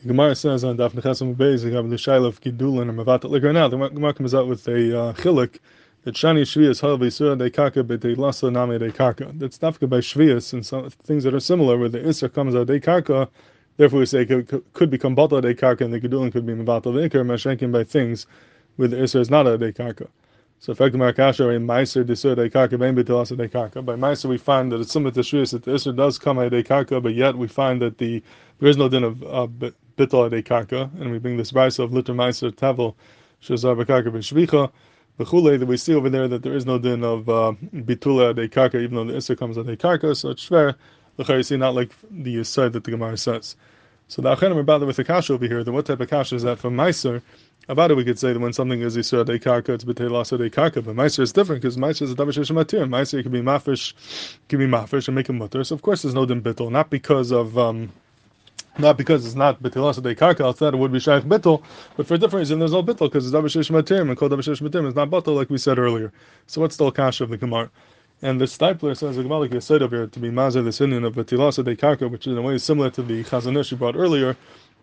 The Gemara says on Daf Nechasam Beis, you have the Shaila of Gidulin and Mavat Like right now, the Gemara comes out with a uh, chilik that Shani Shvias Hal B'Te Lasa Name De Kaka. That's Dafka by Shvias and some things that are similar, where the Isra comes out De Kaka, therefore we say could, could become Bata De Kaka and the Gidulin could be Mavat De Ikar, Mashenkin by things where the Isra is not a De Kaka. So effectively, Marakasha in Meiser Desur De Kaka Ben De Kaka. By Meiser we find that it's similar to Shvias that the Isra does come out De Kaka, but yet we find that the there is no din of uh, bitol de karka, and we bring this brisa of liter meiser tavel shazar b'karka b'shvicha b'chule that we see over there that there is no din of uh, bitula de karka, even though the isser comes at de karka, so it's shver see not like the yisod that the Gemara says. So the achenim are bothered with the kasha over here. Then what type of kasha is that from meiser? About it, we could say that when something is yisur de karka, it's b'telasa de karka. But meiser is different because meiser is a davar shematir. Meiser can be mafish, can be mafish and make a mutter. So of course there's no din bittul, not because of um, not because it's not betilas de karka outside it would be shaykh bittel, but for a different reason there's no bittel because it's davishish matim and called davishish matim is not bittel like we said earlier. So what's the kasha of the gemara? And the Steipler says the Gemara like said over here to be mazar the sinin of betilas de karka, which is in a way similar to the chazanish you brought earlier,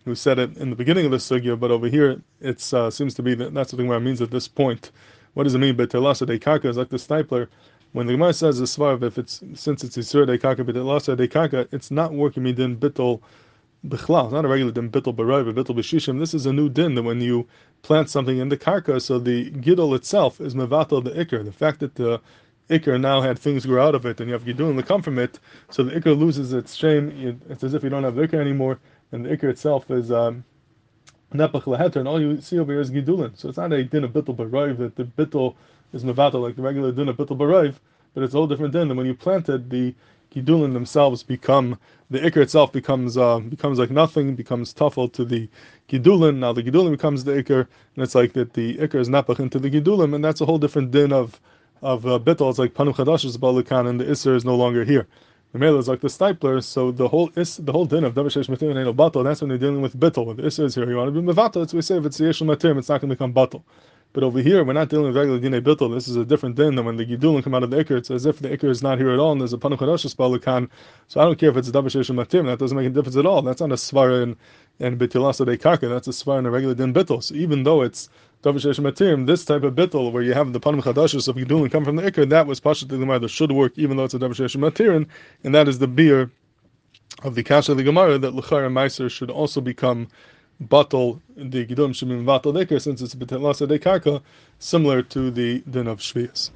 who said it in the beginning of the sugya, but over here it uh, seems to be that that's what the Gemara means at this point. What does it mean? Betilas de karka is like the Steipler when the Gemara says the svarv, if it's since it's isur de karka, betilas de karka, it's not working midin bittel Bichlal, not a regular din bittel baroy, but bittel b'shishim. This is a new din that when you plant something in the karka, so the gidol itself is mevatel the ikr. The fact that the ikr now had things grow out of it, and you have gidulin that come from it, so the ikr loses its shame. It's as if you don't have the ikr anymore, and the ikr itself is um, nepach leheter, and all you see over here is gidulin. So it's not a din of bittel baroy that the bittel is mevatel like the regular din of bittel baroy, but it's a whole different din than when you planted the Gidulin themselves become the Iker itself becomes uh, becomes like nothing, becomes tuffle to the Gidulin. Now the Gidulin becomes the Iker, and it's like that the Iker is napach into the Gidulim, and that's a whole different din of of uh. It's like panu chadash is balikan, and the Isser is no longer here. The male is like the steipler, so the whole is the whole din of davishesh matim and batal. That's when you're dealing with bittul. When the Isser is here, you want to be mevatel. That's what we say. If it's the yeshul matim, it's not going to become batal. But over here, we're not dealing with regular dinei bittul. This is a different din than when the gidulin come out of the ikr. It's as if the ikr is not here at all, and there's a panu chadashis balakan. So I don't care if it's a davar matim. That doesn't make a difference at all. That's not a svara in bitilasa de karka. That's a svara in a regular din bittul. So even though it's davar matim, this type of bittul where you have the panu chadashis of gidulin come from the ikr, that was pashat that should work, even though it's a davar matim, and that is the beer of the kasha of the gemara that luchar and meiser should also become batal the gidum shemim batal dekar since it's betelasa de karka, similar to the din of shvius.